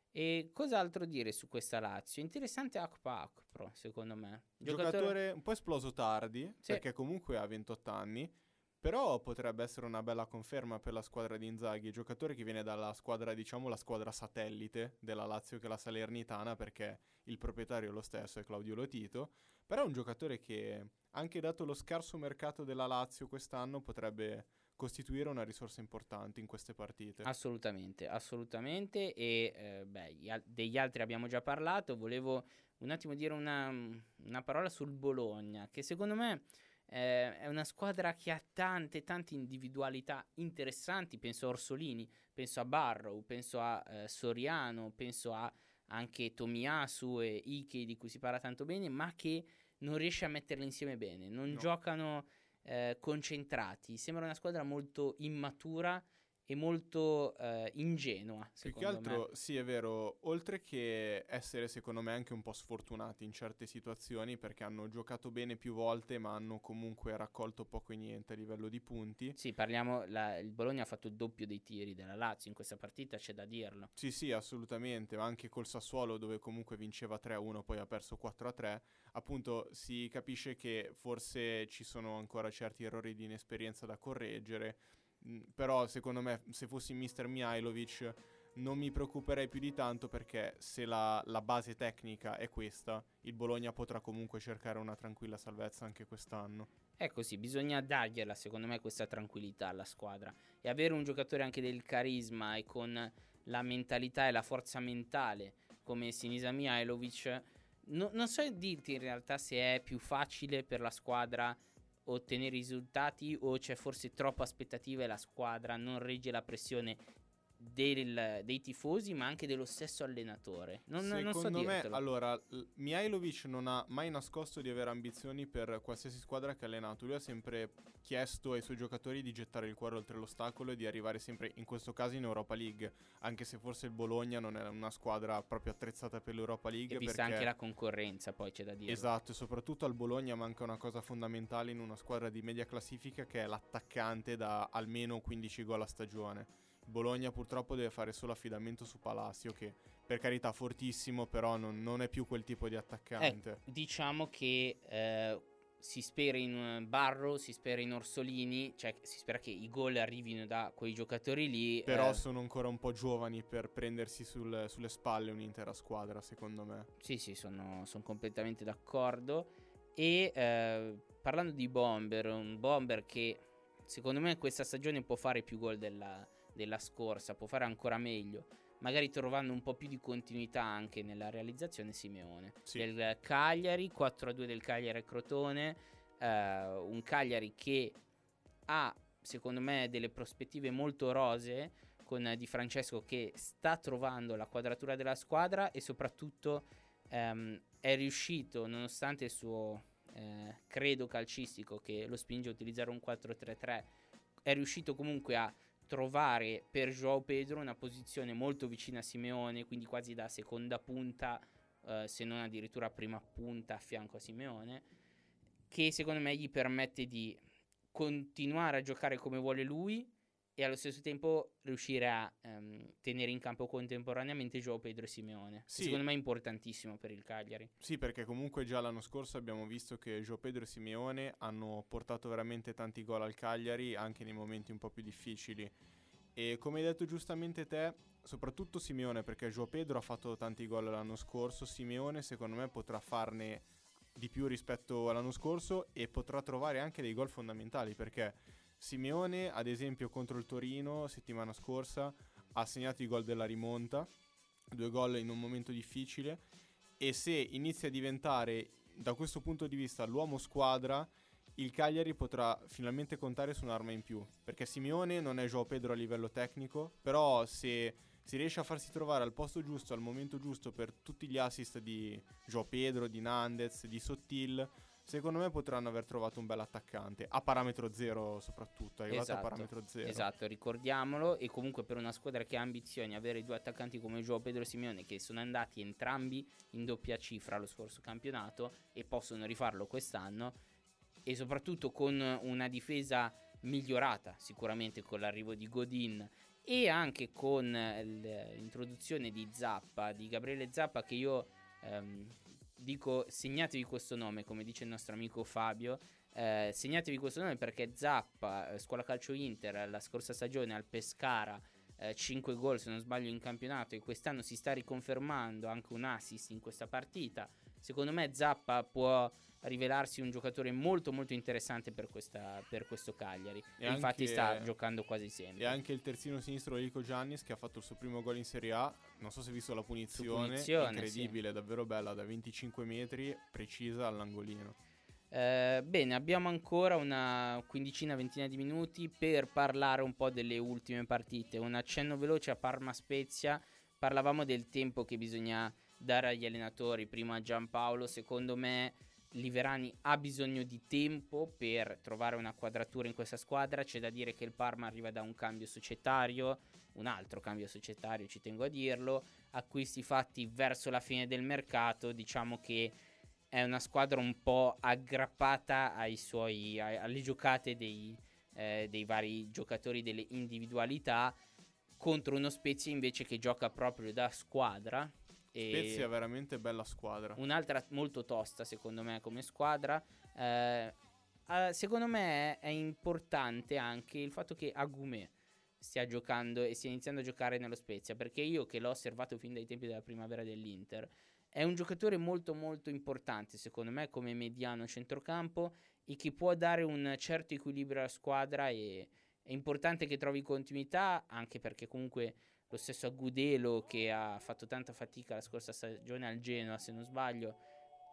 E cos'altro dire su questa Lazio? Interessante Akpa Akpro, secondo me. Giocatore... Giocatore un po' esploso tardi, sì. perché comunque ha 28 anni, però potrebbe essere una bella conferma per la squadra di Inzaghi, giocatore che viene dalla squadra, diciamo, la squadra satellite della Lazio che è la Salernitana, perché il proprietario è lo stesso, è Claudio Lotito, però è un giocatore che, anche dato lo scarso mercato della Lazio quest'anno, potrebbe costituire una risorsa importante in queste partite. Assolutamente, assolutamente. E eh, beh, degli altri abbiamo già parlato. Volevo un attimo dire una, una parola sul Bologna, che secondo me eh, è una squadra che ha tante, tante individualità interessanti. Penso a Orsolini, penso a Barrow, penso a eh, Soriano, penso a anche Tomiyasu e Ike di cui si parla tanto bene, ma che non riesce a metterle insieme bene. Non no. giocano eh, concentrati. Sembra una squadra molto immatura e molto eh, ingenua. Più che altro, me. sì, è vero, oltre che essere secondo me anche un po' sfortunati in certe situazioni perché hanno giocato bene più volte ma hanno comunque raccolto poco e niente a livello di punti. Sì, parliamo, la, il Bologna ha fatto il doppio dei tiri della Lazio in questa partita, c'è da dirlo. Sì, sì, assolutamente, ma anche col Sassuolo dove comunque vinceva 3-1, poi ha perso 4-3, appunto si capisce che forse ci sono ancora certi errori di inesperienza da correggere però secondo me se fossi Mr. Mihailovic non mi preoccuperei più di tanto perché se la, la, base tecnica è questa, il Bologna potrà comunque cercare una tranquilla salvezza anche quest'anno. È così, bisogna dargliela secondo me questa tranquillità alla squadra e avere un giocatore anche del carisma e con la mentalità e la forza mentale come Sinisa Mihailovic. No, non so dirti in realtà se è più facile per la squadra ottenere risultati o c'è forse troppa aspettativa e la squadra non regge la pressione del, dei tifosi ma anche dello stesso allenatore. Non, secondo non so me dirtelo. allora Mihailovic non ha mai nascosto di avere ambizioni per qualsiasi squadra che ha allenato. Lui ha sempre chiesto ai suoi giocatori di gettare il cuore oltre l'ostacolo e di arrivare sempre in questo caso in Europa League. Anche se forse il Bologna non è una squadra proprio attrezzata per l'Europa League e vista anche la concorrenza poi c'è da dire. Esatto e soprattutto al Bologna manca una cosa fondamentale in una squadra di media classifica che è l'attaccante da almeno 15 gol a stagione Bologna purtroppo deve fare solo affidamento su Palacio che per carità fortissimo però non, non è più quel tipo di attaccante. Eh, diciamo che eh, si spera in Barro, si spera in Orsolini, cioè si spera che i gol arrivino da quei giocatori lì. Però eh. sono ancora un po' giovani per prendersi sul, sulle spalle un'intera squadra secondo me. Sì sì sono, sono completamente d'accordo e eh, parlando di Bomber, un Bomber che secondo me questa stagione può fare più gol della della scorsa, può fare ancora meglio, magari trovando un po' più di continuità anche nella realizzazione Simeone. Sì. Del Cagliari, 4-2 del Cagliari a Crotone, eh, un Cagliari che ha secondo me delle prospettive molto rose con Di Francesco che sta trovando la quadratura della squadra e soprattutto ehm, è riuscito nonostante il suo eh, credo calcistico che lo spinge a utilizzare un 4-3-3 è riuscito comunque a trovare per Joao Pedro una posizione molto vicina a Simeone, quindi quasi da seconda punta, eh, se non addirittura prima punta a fianco a Simeone, che secondo me gli permette di continuare a giocare come vuole lui e allo stesso tempo riuscire a um, tenere in campo contemporaneamente Joao Pedro e Simeone. Sì. Secondo me è importantissimo per il Cagliari. Sì, perché comunque già l'anno scorso abbiamo visto che Joao Pedro e Simeone hanno portato veramente tanti gol al Cagliari anche nei momenti un po' più difficili. E come hai detto giustamente te, soprattutto Simeone, perché Joao Pedro ha fatto tanti gol l'anno scorso, Simeone secondo me potrà farne di più rispetto all'anno scorso e potrà trovare anche dei gol fondamentali perché Simeone, ad esempio, contro il Torino settimana scorsa ha segnato i gol della rimonta, due gol in un momento difficile e se inizia a diventare da questo punto di vista l'uomo squadra, il Cagliari potrà finalmente contare su un'arma in più, perché Simeone non è Joao Pedro a livello tecnico, però se si riesce a farsi trovare al posto giusto, al momento giusto per tutti gli assist di Joao Pedro, di Nandez, di Sottil, secondo me potranno aver trovato un bel attaccante a parametro zero soprattutto arrivato esatto, a parametro zero. esatto ricordiamolo e comunque per una squadra che ha ambizioni avere due attaccanti come Joao Pedro Simeone che sono andati entrambi in doppia cifra lo scorso campionato e possono rifarlo quest'anno e soprattutto con una difesa migliorata sicuramente con l'arrivo di Godin e anche con l'introduzione di Zappa, di Gabriele Zappa che io ehm, dico segnatevi questo nome, come dice il nostro amico Fabio. Eh, segnatevi questo nome perché Zappa, eh, scuola calcio Inter, la scorsa stagione al Pescara, eh, 5 gol se non sbaglio in campionato e quest'anno si sta riconfermando anche un assist in questa partita. Secondo me Zappa può rivelarsi un giocatore molto molto interessante per, questa, per questo Cagliari e, e infatti sta giocando quasi sempre e anche il terzino sinistro Rico Giannis che ha fatto il suo primo gol in Serie A non so se hai visto la punizione, punizione incredibile sì. davvero bella da 25 metri precisa all'angolino eh, bene, abbiamo ancora una quindicina, ventina di minuti per parlare un po' delle ultime partite. Un accenno veloce a Parma Spezia. Parlavamo del tempo che bisogna dare agli allenatori. Prima Giampaolo, secondo me, Liverani ha bisogno di tempo per trovare una quadratura in questa squadra. C'è da dire che il Parma arriva da un cambio societario, un altro cambio societario, ci tengo a dirlo. Acquisti fatti verso la fine del mercato. Diciamo che è una squadra un po' aggrappata ai suoi, alle giocate dei, eh, dei vari giocatori, delle individualità. Contro uno Spezia invece che gioca proprio da squadra Spezia è veramente bella squadra. Un'altra molto tosta, secondo me, come squadra. Eh, eh, secondo me è importante anche il fatto che Agumè stia giocando e stia iniziando a giocare nello Spezia. Perché io, che l'ho osservato fin dai tempi della primavera dell'Inter, è un giocatore molto, molto importante, secondo me, come mediano centrocampo e che può dare un certo equilibrio alla squadra. E è importante che trovi continuità, anche perché comunque lo stesso Agudelo che ha fatto tanta fatica la scorsa stagione al Genoa se non sbaglio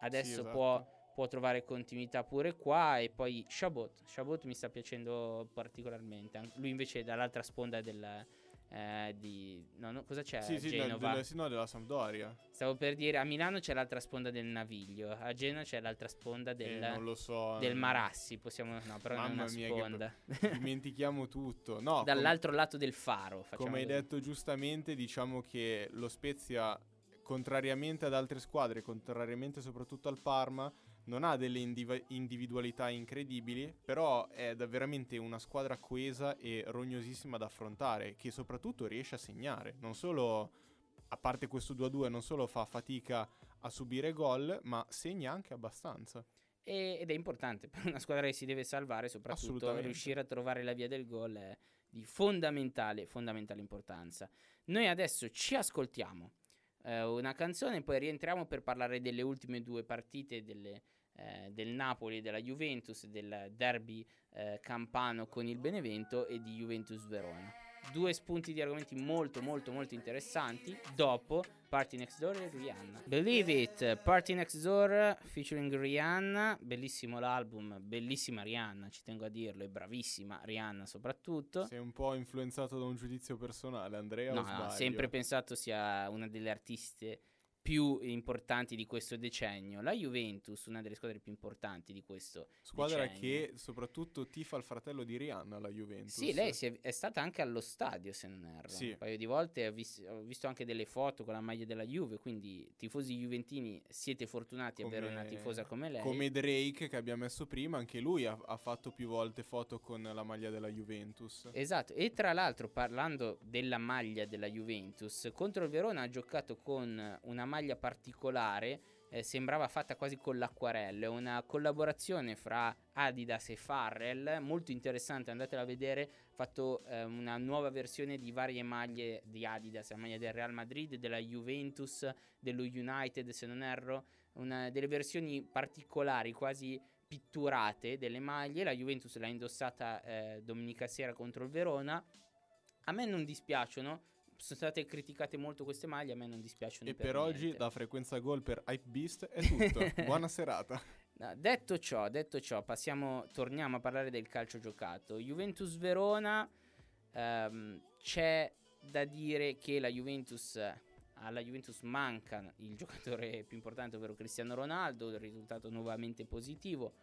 adesso sì, esatto. può, può, trovare continuità pure qua e poi Chabot Chabot mi sta piacendo particolarmente lui invece è dall'altra sponda del, eh, di... No, no, cosa c'è? Sì, sì, Genova? Del, no, della Sampdoria. Stavo per dire, a Milano c'è l'altra sponda del Naviglio, a Genova c'è l'altra sponda del, eh, so, del Marassi, possiamo... No, però Mamma non è una mia, sponda. dimentichiamo tutto. No, Dall'altro com- lato del faro. Come hai così. detto giustamente, diciamo che lo Spezia, contrariamente ad altre squadre, contrariamente soprattutto al Parma, non ha delle indiv- individualità incredibili, però è veramente una squadra coesa e rognosissima da affrontare, che soprattutto riesce a segnare, non solo, a parte questo 2-2, non solo fa fatica a subire gol, ma segna anche abbastanza. ed è importante per una squadra che si deve salvare, soprattutto riuscire a trovare la via del gol è di fondamentale, fondamentale importanza. Noi adesso ci ascoltiamo eh, una canzone, poi rientriamo per parlare delle ultime due partite delle eh, del Napoli, della Juventus, del derby eh, campano con il Benevento e di Juventus Verona. Due spunti di argomenti molto molto molto interessanti dopo Party Next Door e Rihanna. Believe It, Party Next Door featuring Rihanna, bellissimo l'album, bellissima Rihanna, ci tengo a dirlo, è bravissima Rihanna soprattutto. Sei un po' influenzato da un giudizio personale, Andrea? No, ho sempre pensato sia una delle artiste più importanti di questo decennio. La Juventus, una delle squadre più importanti di questo squadra decennio. che soprattutto tifa il fratello di Rihanna, la Juventus. Sì, lei è, è, stata anche allo stadio, se non erro. Sì. Un paio di volte ho, vis- ho, visto anche delle foto con la maglia della Juve, quindi tifosi juventini siete fortunati come, ad avere una tifosa come lei. Come Drake che abbiamo messo prima, anche lui ha, ha fatto più volte foto con la maglia della Juventus. Esatto, e tra l'altro parlando della maglia della Juventus, contro il Verona ha giocato con una maglia particolare, eh, sembrava fatta quasi con l'acquarello, è una collaborazione fra Adidas e Farrell, molto interessante, andatela a vedere, ha fatto eh, una nuova versione di varie maglie di Adidas, la maglia del Real Madrid, della Juventus, dello United se non erro, una, delle versioni particolari, quasi pitturate delle maglie, la Juventus l'ha indossata eh, domenica sera contro il Verona, a me non dispiacciono, sono state criticate molto queste maglie, a me non dispiacciono. E per, per oggi la frequenza gol per Hype Beast è tutto. Buona serata. No, detto ciò, detto ciò, passiamo, torniamo a parlare del calcio giocato. Juventus Verona, ehm, c'è da dire che la Juventus, alla Juventus manca il giocatore più importante, ovvero Cristiano Ronaldo, il risultato nuovamente positivo.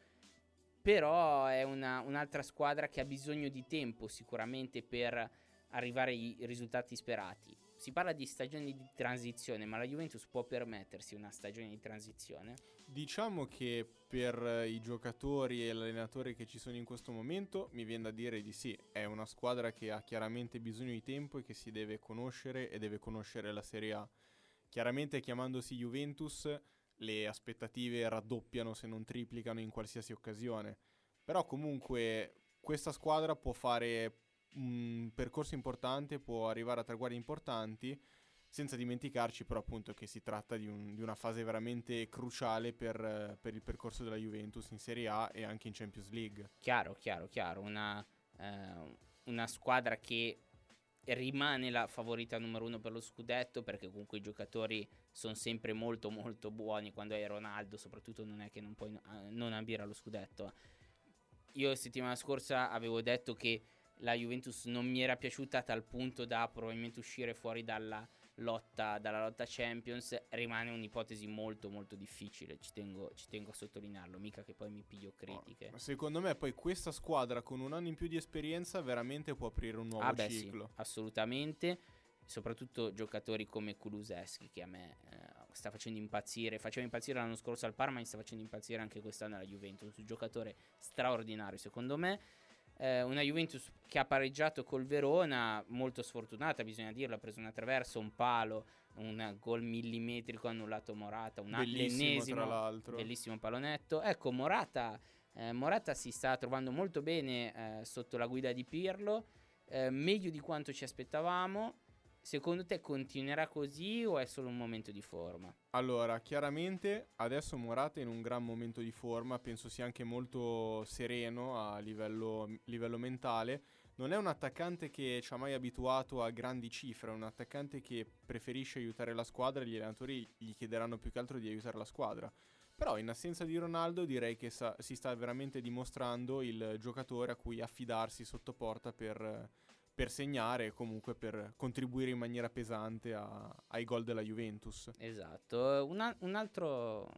Però è una, un'altra squadra che ha bisogno di tempo sicuramente per arrivare ai risultati sperati. Si parla di stagioni di transizione, ma la Juventus può permettersi una stagione di transizione? Diciamo che per i giocatori e l'allenatore che ci sono in questo momento mi viene da dire di sì, è una squadra che ha chiaramente bisogno di tempo e che si deve conoscere e deve conoscere la Serie A. Chiaramente chiamandosi Juventus le aspettative raddoppiano se non triplicano in qualsiasi occasione, però comunque questa squadra può fare un percorso importante, può arrivare a traguardi importanti, senza dimenticarci però appunto che si tratta di, un, di una fase veramente cruciale per, per, il percorso della Juventus in Serie A e anche in Champions League. Chiaro, chiaro, chiaro, una, eh, una squadra che rimane la favorita numero uno per lo scudetto perché comunque i giocatori sono sempre molto molto buoni quando hai Ronaldo soprattutto non è che non puoi uh, non ambire allo scudetto io settimana scorsa avevo detto che la Juventus non mi era piaciuta a tal punto da probabilmente uscire fuori dalla, lotta, dalla lotta Champions, rimane un'ipotesi molto molto difficile, ci tengo, ci tengo a sottolinearlo, mica che poi mi piglio critiche. No, secondo me poi questa squadra con un anno in più di esperienza veramente può aprire un nuovo ah beh, ciclo. Sì, assolutamente, soprattutto giocatori come Kuluseschi che a me eh, sta facendo impazzire, faceva impazzire l'anno scorso al Parma, mi sta facendo impazzire anche quest'anno alla Juventus, un giocatore straordinario secondo me. Eh, una Juventus che ha pareggiato col Verona, molto sfortunata, bisogna dirlo, ha preso una traversa, un palo, un gol millimetrico annullato Morata, un bellissimo, tra l'altro. bellissimo palonetto. Ecco, Morata, eh, Morata si sta trovando molto bene eh, sotto la guida di Pirlo, eh, meglio di quanto ci aspettavamo. Secondo te continuerà così o è solo un momento di forma? Allora, chiaramente adesso Morata è in un gran momento di forma, penso sia anche molto sereno a livello, livello mentale. Non è un attaccante che ci ha mai abituato a grandi cifre, è un attaccante che preferisce aiutare la squadra e gli allenatori gli chiederanno più che altro di aiutare la squadra. Però in assenza di Ronaldo direi che sa- si sta veramente dimostrando il giocatore a cui affidarsi sotto porta per per segnare e comunque per contribuire in maniera pesante a, ai gol della Juventus. Esatto, Una, un altro,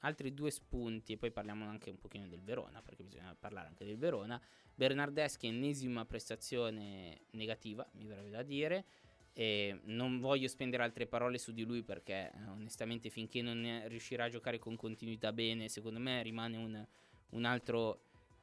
altri due spunti, e poi parliamo anche un pochino del Verona, perché bisogna parlare anche del Verona. Bernardeschi, ennesima prestazione negativa, mi verrebbe da dire. E non voglio spendere altre parole su di lui perché onestamente finché non riuscirà a giocare con continuità bene, secondo me rimane un, un altro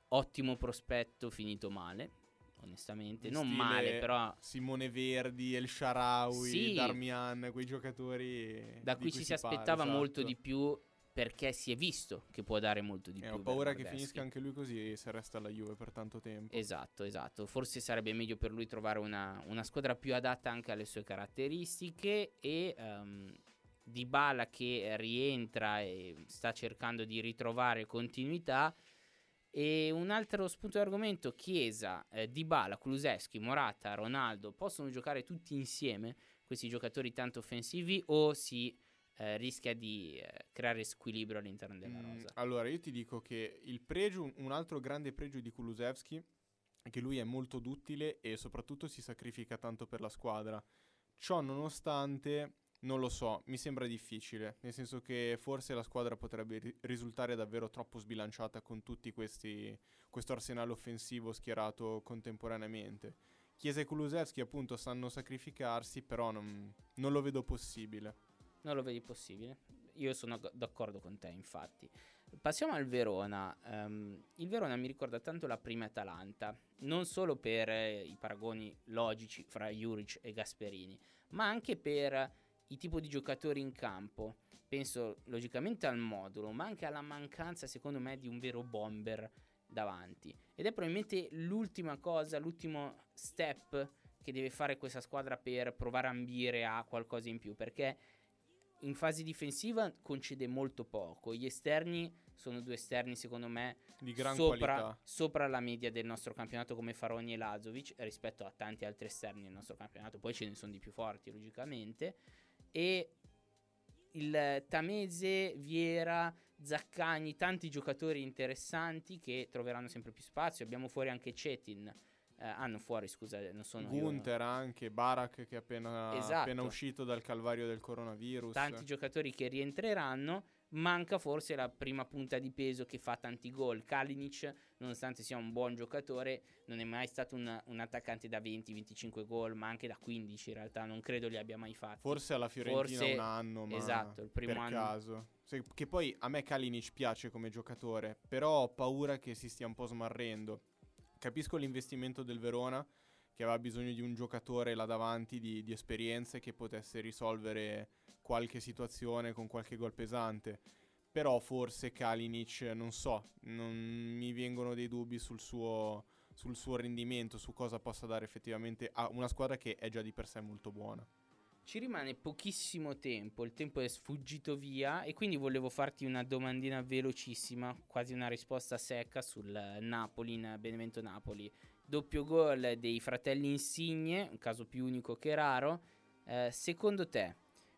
ottimo prospetto finito male onestamente. Non male, però. Simone Verdi, El Sharawi, sì, Darmian, quei giocatori. Da cui ci si, si aspettava parla, molto esatto. di più. Perché si è visto che può dare molto di eh, più. Ho paura che finisca anche lui così se resta alla Juve per tanto tempo. Esatto, esatto. Forse sarebbe meglio per lui trovare una, una squadra più adatta anche alle sue caratteristiche. E um, Dybala che rientra e sta cercando di ritrovare continuità e un altro spunto di argomento, Chiesa, eh, Dybala, Kuluseschi, Morata, Ronaldo, possono giocare tutti insieme questi giocatori tanto offensivi o si eh, rischia di eh, creare squilibrio all'interno della mm, rosa? allora, io ti dico che il pregio, un altro grande pregio di Kulusevski è che lui è molto duttile e soprattutto si sacrifica tanto per la squadra. Ciò nonostante non lo so, mi sembra difficile, nel senso che forse la squadra potrebbe ri- risultare davvero troppo sbilanciata con tutti questi questo arsenale offensivo schierato contemporaneamente. Chiesa e Kulusevski appunto sanno sacrificarsi, però non, non, lo vedo possibile. Non lo vedi possibile? Io sono d'accordo con te, infatti. Passiamo al Verona. Um, il Verona mi ricorda tanto la prima Atalanta, non solo per eh, i paragoni logici fra Juric e Gasperini, ma anche per i tipi di giocatori in campo. Penso logicamente al modulo, ma anche alla mancanza, secondo me, di un vero bomber davanti. Ed è probabilmente l'ultima cosa, l'ultimo step che deve fare questa squadra per provare a ambire a qualcosa in più, perché in fase difensiva concede molto poco. Gli esterni sono due esterni, secondo me, di gran sopra, sopra, la media del nostro campionato, come Faroni e Lazovic, rispetto a tanti altri esterni del nostro campionato. Poi ce ne sono di più forti, logicamente e il Tamese, Viera, Zaccagni, tanti giocatori interessanti che troveranno sempre più spazio. Abbiamo fuori anche Cetin. Eh, hanno fuori, scusa, non sono Gunther io. anche, Barak che è appena, esatto. appena uscito dal calvario del coronavirus. Tanti giocatori che rientreranno manca forse la prima punta di peso che fa tanti gol. Kalinic, nonostante sia un buon giocatore, non è mai stato un, un attaccante da 20-25 gol, ma anche da 15 in realtà, non credo li abbia mai fatti. Forse alla Fiorentina forse, un anno, ma esatto, il primo per anno. caso. Se, che poi a me Kalinic piace come giocatore, però ho paura che si stia un po' smarrendo. Capisco l'investimento del Verona, che aveva bisogno di un giocatore là davanti di, di esperienze che potesse risolvere qualche situazione con qualche gol pesante. Però forse Kalinic, non so, non mi vengono dei dubbi sul suo, sul suo rendimento, su cosa possa dare effettivamente a una squadra che è già di per sé molto buona. Ci rimane pochissimo tempo, il tempo è sfuggito via e quindi volevo farti una domandina velocissima, quasi una risposta secca sul Napoli in Benevento Napoli. Doppio gol dei fratelli Insigne, un caso più unico che raro. Eh, secondo te,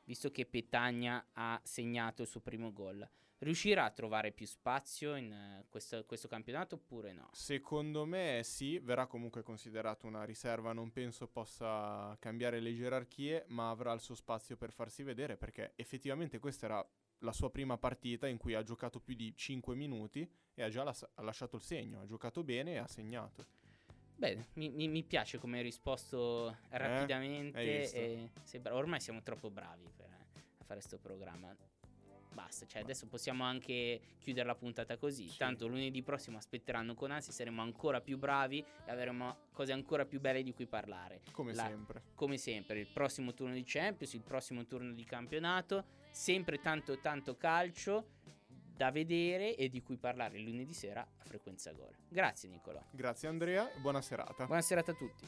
visto che Petagna ha segnato il suo primo gol. riuscirà a trovare più spazio in uh, questo, questo, campionato oppure no? Secondo me sì, verrà comunque considerato una riserva, non penso possa cambiare le gerarchie, ma avrà il suo spazio per farsi vedere perché effettivamente questa era la sua prima partita in cui ha giocato più di 5 minuti e ha già las- ha lasciato il segno, ha giocato bene e ha segnato. Bene, mi, mi, mi piace come hai risposto eh, rapidamente. Eh, sembra, ormai siamo troppo bravi per eh, fare questo programma. Basta, cioè adesso possiamo anche chiudere la puntata così. Sì. Tanto lunedì prossimo aspetteranno con ansia, saremo ancora più bravi e avremo cose ancora più belle di cui parlare. Come la, sempre. Come sempre, il prossimo turno di Champions, il prossimo turno di campionato, sempre tanto tanto calcio da vedere e di cui parlare lunedì sera a Frequenza Gol. Grazie Nicolò. Grazie Andrea e buona serata. Buona serata a tutti.